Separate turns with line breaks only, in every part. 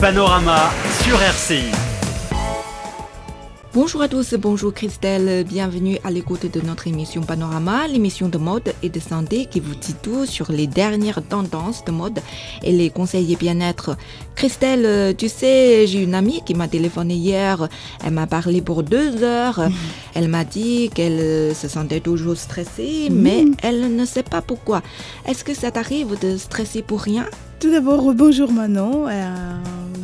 Panorama sur RCI.
Bonjour à tous, bonjour Christelle, bienvenue à l'écoute de notre émission Panorama, l'émission de mode et de santé qui vous dit tout sur les dernières tendances de mode et les conseils bien-être. Christelle, tu sais, j'ai une amie qui m'a téléphoné hier, elle m'a parlé pour deux heures, elle m'a dit qu'elle se sentait toujours stressée, mais elle ne sait pas pourquoi. Est-ce que ça t'arrive de stresser pour rien?
Tout d'abord, bonjour Manon. Euh,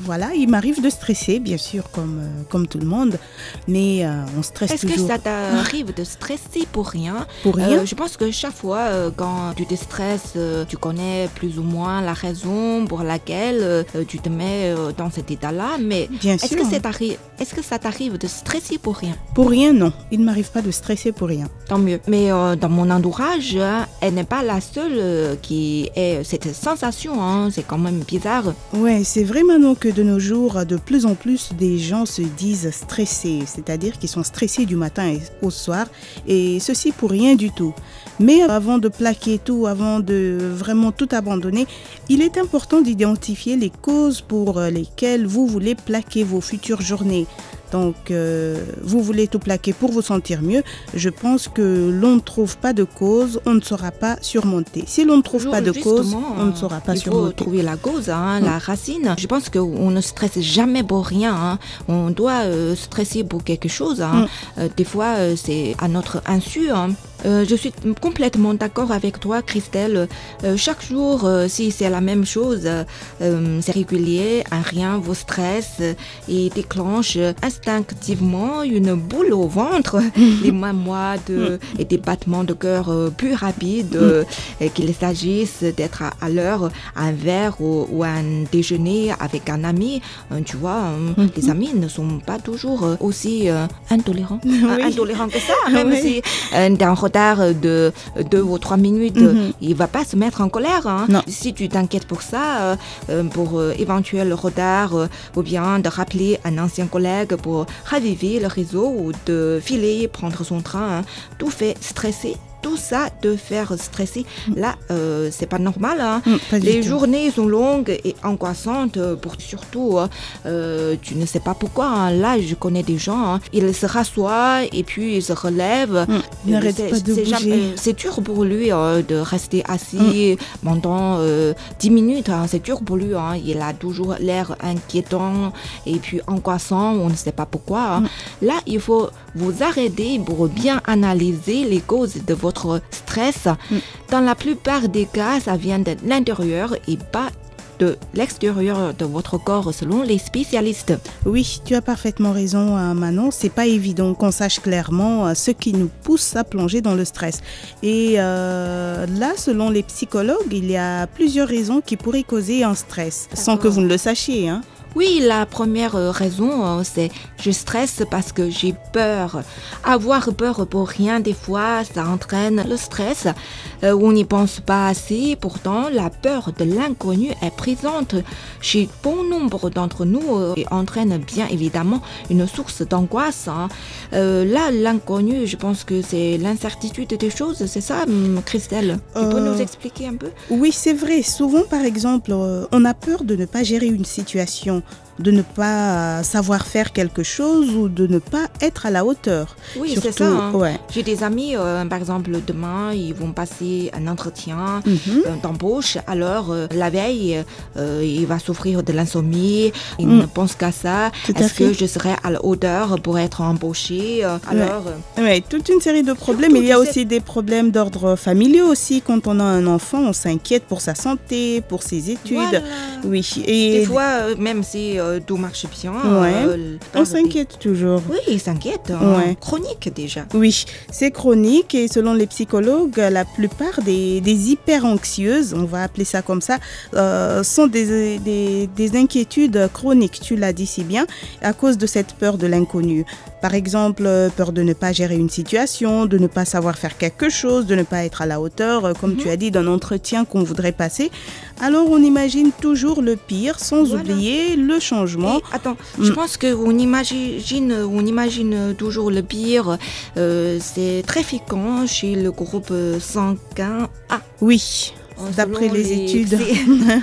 voilà, il m'arrive de stresser, bien sûr, comme, euh, comme tout le monde, mais euh, on stresse
Est-ce que
toujours.
ça t'arrive de stresser pour rien?
Pour rien?
Euh, Je pense que chaque fois, euh, quand tu te stresses, tu connais plus ou moins la raison pour laquelle tu te mets dans cet état-là. Mais
Bien
est-ce
sûr.
que, arri- est-ce que ça t'arrive de stresser pour rien?
Pour rien, non. Il ne m'arrive pas de stresser pour rien.
Tant mieux. Mais dans mon entourage, hein, elle n'est pas la seule qui ait cette sensation. hein. C'est quand même bizarre.
Ouais, c'est vrai Manon que de nos jours, de plus en plus des gens se disent stressés, c'est-à-dire qu'ils sont stressés du matin au soir, et ceci pour rien du tout. Mais avant de plaquer tout, avant de vraiment tout abandonner, il est important d'identifier les causes pour lesquelles vous voulez plaquer vos futures journées. Donc, euh, vous voulez tout plaquer pour vous sentir mieux. Je pense que l'on ne trouve pas de cause, on ne saura pas surmonter. Si l'on ne trouve pas de cause, on ne saura pas
il faut
surmonter.
trouver la cause, hein, la racine. Je pense qu'on ne stresse jamais pour rien. hein. On doit euh, stresser pour quelque chose. hein.
Mm.
Euh, des fois, euh, c'est à notre insu. Euh, je suis complètement d'accord avec toi, Christelle. Euh, chaque jour, euh, si c'est la même chose, c'est régulier, un rien vous stresse et déclenche instinctivement une boule au ventre, les mains moites et des battements de cœur plus rapides, et qu'il s'agisse d'être à, à l'heure un verre ou, ou un déjeuner avec un ami. Tu vois, euh, les amis ne sont pas toujours aussi intolérants,
Oui.
intolérants que ça. Même
Oui.
si en retard de deux ou trois minutes,
Mhm.
il va pas se mettre en colère. hein.
Non.
Si tu t'inquiètes pour ça, euh, euh, pour euh, éventuel retard, ou bien de rappeler un ancien collègue pour raviver le réseau ou de filer, prendre son train, hein, tout fait stresser. Tout ça de faire stresser, là, euh, c'est pas normal. hein.
Mm, pas
Les
tout.
journées sont longues et angoissantes euh, pour surtout, euh, euh, tu ne sais pas pourquoi. hein. Là, je connais des gens, hein, ils se rassoient et puis ils se relèvent.
Mm,
Euh, c'est- euh, dur pour lui euh, de rester assis pendant euh, 10 minutes. hein. C'est dur pour lui. hein. Il a toujours l'air inquiétant et puis angoissant. On ne sait pas pourquoi. hein. Là, il faut vous arrêter pour bien analyser les causes de votre stress. Dans la plupart des cas, ça vient de l'intérieur et pas de l'extérieur de votre corps selon les spécialistes.
Oui, tu as parfaitement raison, euh, Manon. C'est pas évident qu'on sache clairement euh, ce qui nous pousse à plonger dans le stress. Et euh, là, selon les psychologues, il y a plusieurs raisons qui pourraient causer un stress, sans que vous ne le sachiez. Hein.
Oui, la première euh, raison, euh, c'est je stresse parce que j'ai peur. Avoir peur pour rien, des fois, ça entraîne le stress. Euh, on n'y pense pas assez. Pourtant, la peur de l'inconnu est présente chez bon nombre d'entre nous et entraîne bien évidemment une source d'angoisse. hein. Euh, là, l'inconnu, je pense que c'est l'incertitude des choses, c'est ça, hum, Christelle? Tu peux
Euh,
nous expliquer un peu?
Oui, c'est vrai. Souvent, par exemple, on a peur de ne pas gérer une situation, de ne pas euh, savoir faire quelque chose ou de ne pas être à la hauteur.
Oui, c'est ça. hein.
Ouais.
J'ai des amis, euh, par exemple, demain, ils vont passer un entretien
Mhm.
euh, d'embauche. Alors, euh, la veille, il va souffrir de l'insomnie. Il
Mm.
ne pense qu'à ça. Est-ce que je serai à la hauteur pour être embauché Alors,
Ouais, toute une série de problèmes. Il y a
sais-
aussi des problèmes d'ordre familiaux aussi. Quand on a un enfant, on s'inquiète pour sa santé, pour ses études.
voilà.
Oui,
Des
et
fois, euh, même si euh, tout marche bien,
Ouais.
euh,
on s'inquiète toujours.
Oui, il s'inquiète. hein.
Ouais.
Chronique déjà.
Oui, c'est chronique et selon les psychologues, la plupart des, des hyper-anxieuses, on va appeler ça comme ça, euh, sont des, des, des inquiétudes chroniques, tu l'as dit si bien, à cause de cette peur de l'inconnu. Par exemple, euh, peur de ne pas gérer une situation, de ne pas savoir faire quelque chose, de ne pas être à la hauteur, euh, comme tu as dit, d'un entretien qu'on voudrait passer. Alors on imagine toujours le pire sans
Voilà.
oublier le changement.
Et attends, je
Mm.
pense qu'on imagine, on imagine toujours le pire. Euh, c'est très fréquent chez le groupe sanguin A.
Oui, D'après les études.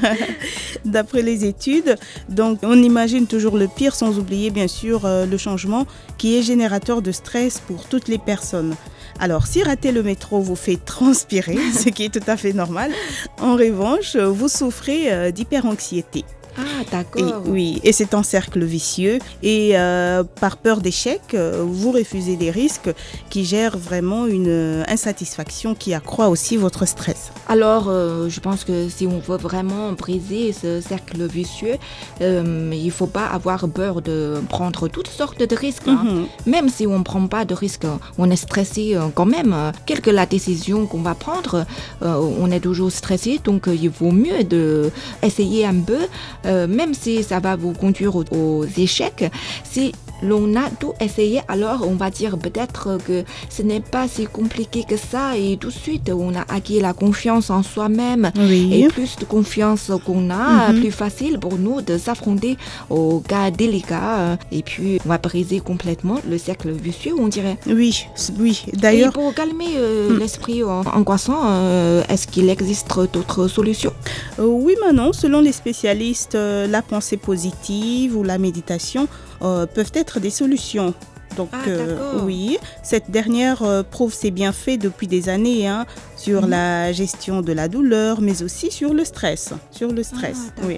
D'après les études, donc on imagine toujours le pire sans oublier bien sûr euh, le changement qui est générateur de stress pour toutes les personnes. Alors si rater le métro vous fait transpirer, ce qui est tout à fait normal, en revanche, vous souffrez euh, d'hyperanxiété.
Ah, d'accord.
oui, et c'est un cercle vicieux. Et euh, par peur d'échec, euh, vous refusez des risques qui gèrent vraiment une insatisfaction qui accroît aussi votre stress.
Alors, euh, je pense que si on veut vraiment briser ce cercle vicieux, euh, il ne faut pas avoir peur de prendre toutes sortes de risques. hein.
Mhm.
Même si on ne prend pas de risques, on est stressé euh, quand même. Quelle que la décision qu'on va prendre, euh, on est toujours stressé. Donc, il vaut mieux de essayer un peu, même si ça va vous conduire aux, aux échecs. Si l'on a tout essayé, alors on va dire peut-être que ce n'est pas si compliqué que ça. Et tout de suite, on a acquis la confiance en soi-même.
Oui.
Et plus de confiance qu'on a,
Mhm.
plus facile pour nous de s'affronter aux cas délicats. Et puis, on va briser complètement le cercle vicieux, on dirait.
Oui, oui.
Et
D'ailleurs,
pour calmer euh,
Hmm.
l'esprit euh, angoissant, euh, est-ce qu'il existe d'autres solutions?
Euh, oui, Manon, selon les spécialistes, la pensée positive ou la méditation euh, peuvent être des solutions. Donc,
Ah,
euh, oui, cette dernière euh, prouve ses bienfaits depuis des années hein, sur
Mhm.
la gestion de la douleur, mais aussi sur le stress. Sur le stress,
Ah,
oui.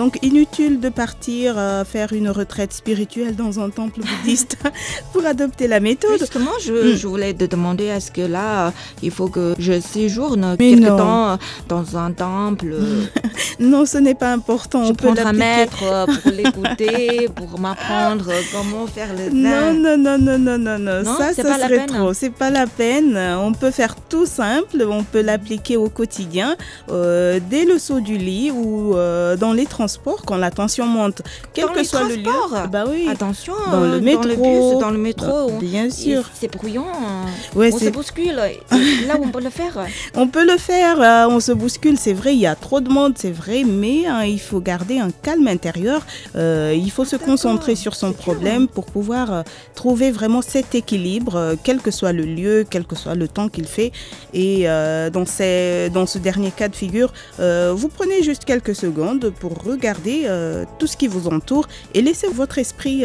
Donc inutile de partir euh, faire une retraite spirituelle dans un temple bouddhiste pour adopter la méthode.
Justement, je,
Hmm.
je voulais te demander, est-ce que là, il faut que je séjourne
Mais
quelque
non.
temps euh, dans un temple euh,
Non, ce n'est pas important.
Je
On peut
un maître pour l'écouter, pour m'apprendre comment faire le
Non, non, non, non, non, non, non. Ça, ça serait trop. C'est pas la peine. On peut faire tout simple. On peut l'appliquer au quotidien, euh, dès le saut du lit ou euh, dans les transports quand la tension monte, quel
Dans
que
les
soit le lieu. Bah oui.
Attention,
Dans le métro.
bus, dans le métro. on-
Bien sûr.
C'est bruyant. euh,
Ouais,
on se bouscule. Là, on peut le faire.
On peut le faire, euh, on se bouscule, c'est vrai, il y a trop de monde, c'est vrai, mais hein, il faut garder un calme intérieur. Il faut se concentrer sur son problème pour pouvoir trouver vraiment cet équilibre, quel que soit le lieu, quel que soit le temps qu'il fait. Et euh, dans, ce dernier cas de figure, euh, vous prenez juste quelques secondes pour regarder euh, tout ce qui vous entoure et laissez votre esprit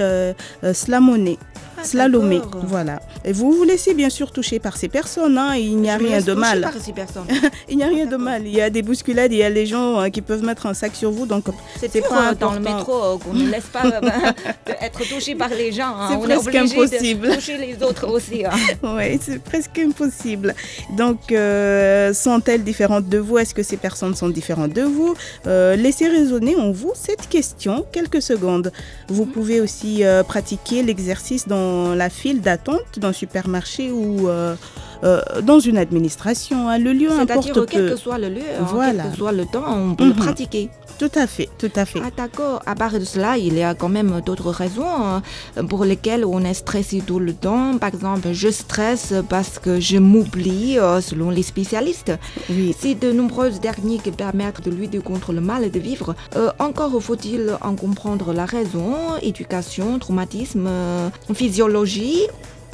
slalomer.
Ah,
Slalomer, voilà. Et vous vous laissez bien sûr toucher par ces personnes, hein, il n'y a
Je
rien de mal.
par ces personnes.
Il n'y a rien de mal. Il y a des bousculades, il y a les gens euh, qui peuvent mettre un sac sur vous. Donc,
C'est
pas
euh, dans le métro euh, qu'on ne laisse pas euh, ben, être touché par les gens. hein.
C'est presque
est
impossible.
de toucher les autres aussi. hein.
ouais, c'est presque impossible. Donc, euh, sont-elles différentes de vous? Est-ce que ces personnes sont différentes de vous? Euh, Laissez résonner en vous cette question quelques secondes. Vous
Mhm.
pouvez aussi euh, pratiquer l'exercice dans la file d'attente d'un supermarché ou euh, dans une administration. hein. Le lieu
C'est-à-dire
importe
que quel que soit le lieu, hein,
Voilà.
quel que soit le temps, on peut
Mhm.
le pratiquer.
Tout à fait, tout à fait.
Ah d'accord. À part de cela, il y a quand même d'autres raisons euh, pour lesquelles on est stressé tout le temps. Par exemple, je stresse parce que je m'oublie, euh, selon les spécialistes.
Oui.
Si de nombreuses techniques permettent de lutter contre le mal de vivre, euh, encore faut-il en comprendre la raison, éducation, traumatisme, physiologie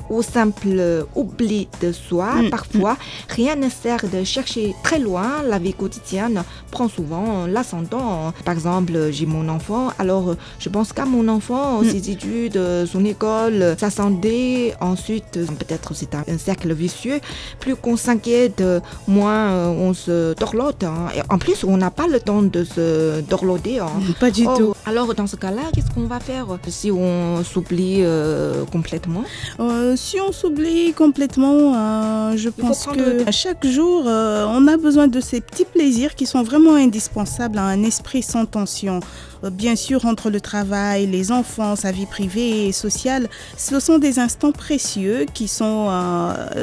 ou simple oubli de soi.
Mm,
Parfois, rien ne sert de chercher très loin. La vie quotidienne prend souvent l'ascendant. Par exemple, j'ai mon enfant, alors je pense qu'à mon enfant,
Mm.
ses études, son école, sa santé. Ensuite, peut-être c'est un, un cercle vicieux. Plus qu'on s'inquiète, moins euh, on se dorlote. hein. Et en plus, on n'a pas le temps de se dorloter. hein.
Pas du
Oh,
tout.
alors, dans ce cas-là, qu'est-ce qu'on va faire si on s'oublie euh, complètement?
Euh, si on s'oublie complètement, euh, je pense que à chaque jour, euh, on a besoin de ces petits plaisirs qui sont vraiment indispensables à un esprit sans tension. Euh, bien sûr, entre le travail, les enfants, sa vie privée et sociale, ce sont des instants précieux qui sont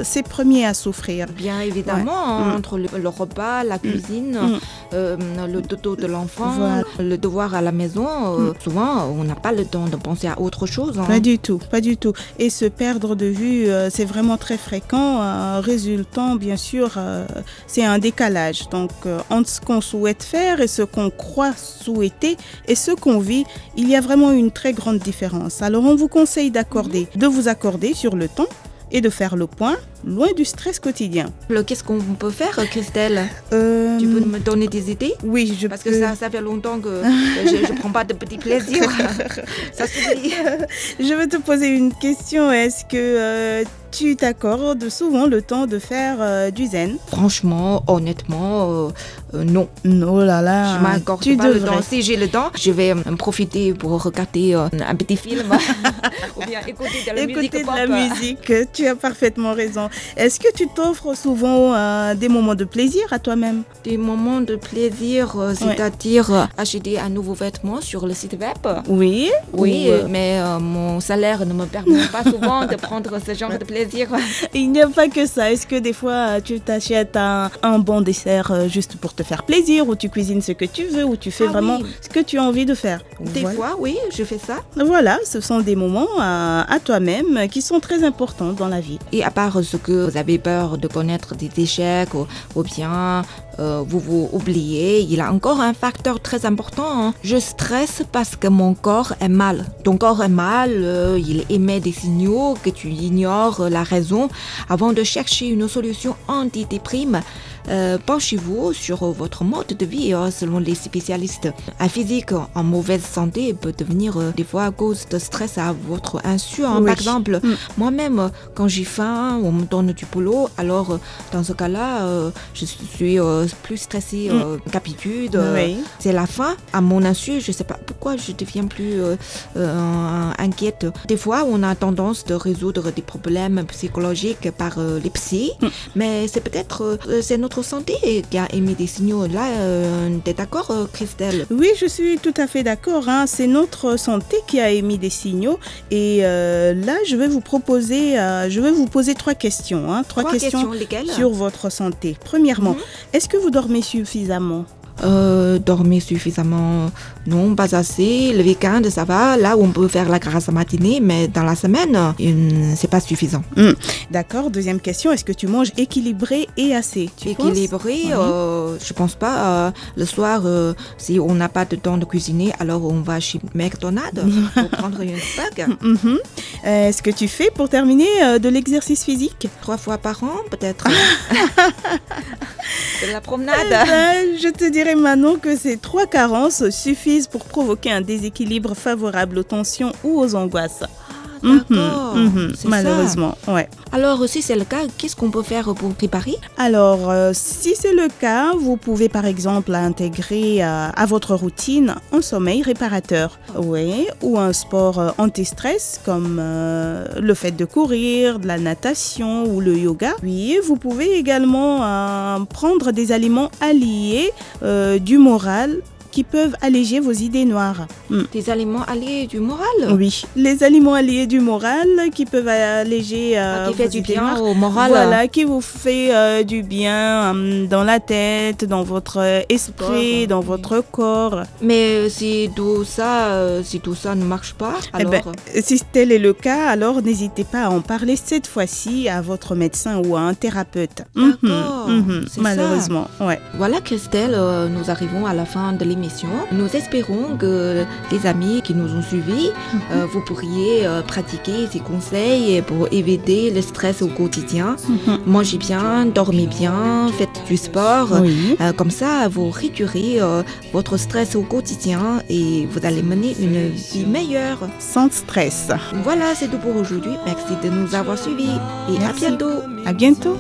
ces premiers à souffrir.
Bien évidemment, hein,
Mm.
entre le, le repas, la cuisine,
Mm.
le dodo de l'enfant,
Voilà.
le devoir à la maison, souvent on n'a pas le temps de penser à autre chose. hein.
Pas du tout, pas du tout. Et se perdre vue, euh, c'est vraiment très fréquent, euh, résultant, bien sûr, euh, c'est un décalage. Donc, entre ce qu'on souhaite faire et ce qu'on croit souhaiter et ce qu'on vit, il y a vraiment une très grande différence. Alors, on vous conseille d'accorder, de vous accorder sur le temps et de faire le point loin du stress quotidien.
Qu'est-ce qu'on peut faire, Christelle?
Euh,
Tu peux me donner des idées?
Oui, je
Parce que ça, ça fait longtemps que je ne prends pas de petits plaisirs. ça s'oublie.
Je veux te poser une question. Est-ce que euh, tu t'accordes souvent le temps de faire euh, du zen?
Franchement, honnêtement, euh, euh, non.
Oh là là,
je m'accorde pas le
devrais.
temps. Si j'ai le temps, je vais euh, profiter pour regarder euh, un petit film ou bien écouter de la musique
Écouter de la musique, tu as parfaitement raison. Est-ce que tu t'offres souvent des moments de plaisir à toi-même?
Des moments de plaisir, c'est-à-dire acheter un nouveau vêtement sur le site web.
Oui.
Oui,
Ou,
mais mon salaire ne me permet pas souvent de prendre ce genre de plaisir.
Il n'y a pas que ça. Est-ce que des fois tu t'achètes un, un bon dessert euh, juste pour te faire plaisir ou tu cuisines ce que tu veux ou tu fais
Ah
vraiment
oui.
ce que tu as envie de faire?
Des
Voilà.
fois, oui, je fais ça.
Voilà, ce sont des moments à, à toi-même qui sont très importants dans la vie.
Et à part ce que vous avez peur de connaître des échecs ou, ou bien euh, vous vous oubliez, il y a encore un facteur très important. hein. Je stresse parce que mon corps est mal. Ton corps est mal, euh, il émet des signaux que tu ignores la raison. Avant de chercher une solution antidéprime, euh, penchez-vous sur votre mode de vie euh, selon les spécialistes. Un physique en mauvaise santé peut devenir euh, des fois à cause de stress à votre insu. hein.
Oui.
Par exemple,
Mm.
moi-même, quand j'ai faim, on me donne du boulot, alors dans ce cas-là, euh, je suis euh, plus stressée qu'habitude.
Oui.
C'est la fin. À mon insu, je sais pas pourquoi je deviens plus inquiète. Des fois, on a tendance de résoudre des problèmes psychologiques par les psys, mais c'est peut-être c'est notre santé qui a émis des signaux. Là, euh, t'es d'accord, euh, Christelle?
Oui, je suis tout à fait d'accord. hein. C'est notre santé qui a émis des signaux. Et euh, là, je vais vous proposer, euh, je vais vous poser trois questions. hein. Trois,
Trois
questions, sur votre santé. Premièrement,
Mhm.
est-ce que vous dormez suffisamment?
Euh, dormir suffisamment, non, pas assez. Le week-end, ça va. Là, on peut faire la grasse matinée, mais dans la semaine, euh, c'est pas suffisant.
D'accord. Deuxième question, est-ce que tu manges équilibré et assez? Tu
Équilibré,
Oui.
euh, je pense pas. euh, le soir, euh, si on n'a pas de temps de cuisiner, alors on va chez McDonald's pour prendre une bug.
Mhm. Euh, Est-ce que tu fais pour terminer euh, de l'exercice physique?
Trois fois par an, peut-être. de la
Eh
promenade.
ben, Je te dirais maintenant que ces trois carences suffisent pour provoquer un déséquilibre favorable aux tensions ou aux angoisses.
D'accord.
Mhm, mhm,
ça.
malheureusement, ouais.
Alors, si c'est le cas, qu'est-ce qu'on peut faire pour préparer?
Alors, euh, si c'est le cas, vous pouvez par exemple intégrer euh, à votre routine un sommeil réparateur, oui, ou un sport euh, anti-stress comme le fait de courir, de la natation ou le yoga. Oui, vous pouvez également prendre des aliments alliés du moral qui peuvent alléger vos idées noires. Hmm.
Des aliments alliés du moral
Oui, les aliments alliés du moral qui peuvent alléger euh,
Ah, qui fait du bien
noires.
au moral.
Voilà, qui vous fait euh, du bien hum, dans la tête, dans votre euh, esprit,
Corps,
dans
oui.
votre corps.
Mais si tout ça, euh, si tout ça ne marche pas,
Eh
alors
ben, si tel est le cas, alors n'hésitez pas à en parler cette fois-ci à votre médecin ou à un thérapeute.
C'est ça.
malheureusement, ouais.
Voilà Christelle, euh, nous arrivons à la fin de l'émission. Nous espérons que les amis qui nous ont suivis,
Mhm.
euh, vous pourriez euh, pratiquer ces conseils pour éviter le stress au quotidien.
Mhm.
Mangez bien, dormez bien, faites du sport.
Oui.
Euh, comme ça, vous réduirez votre stress au quotidien et vous allez mener une vie meilleure.
Sans stress.
Voilà, c'est tout pour aujourd'hui. Merci de nous avoir suivis et à bientôt.
À bientôt.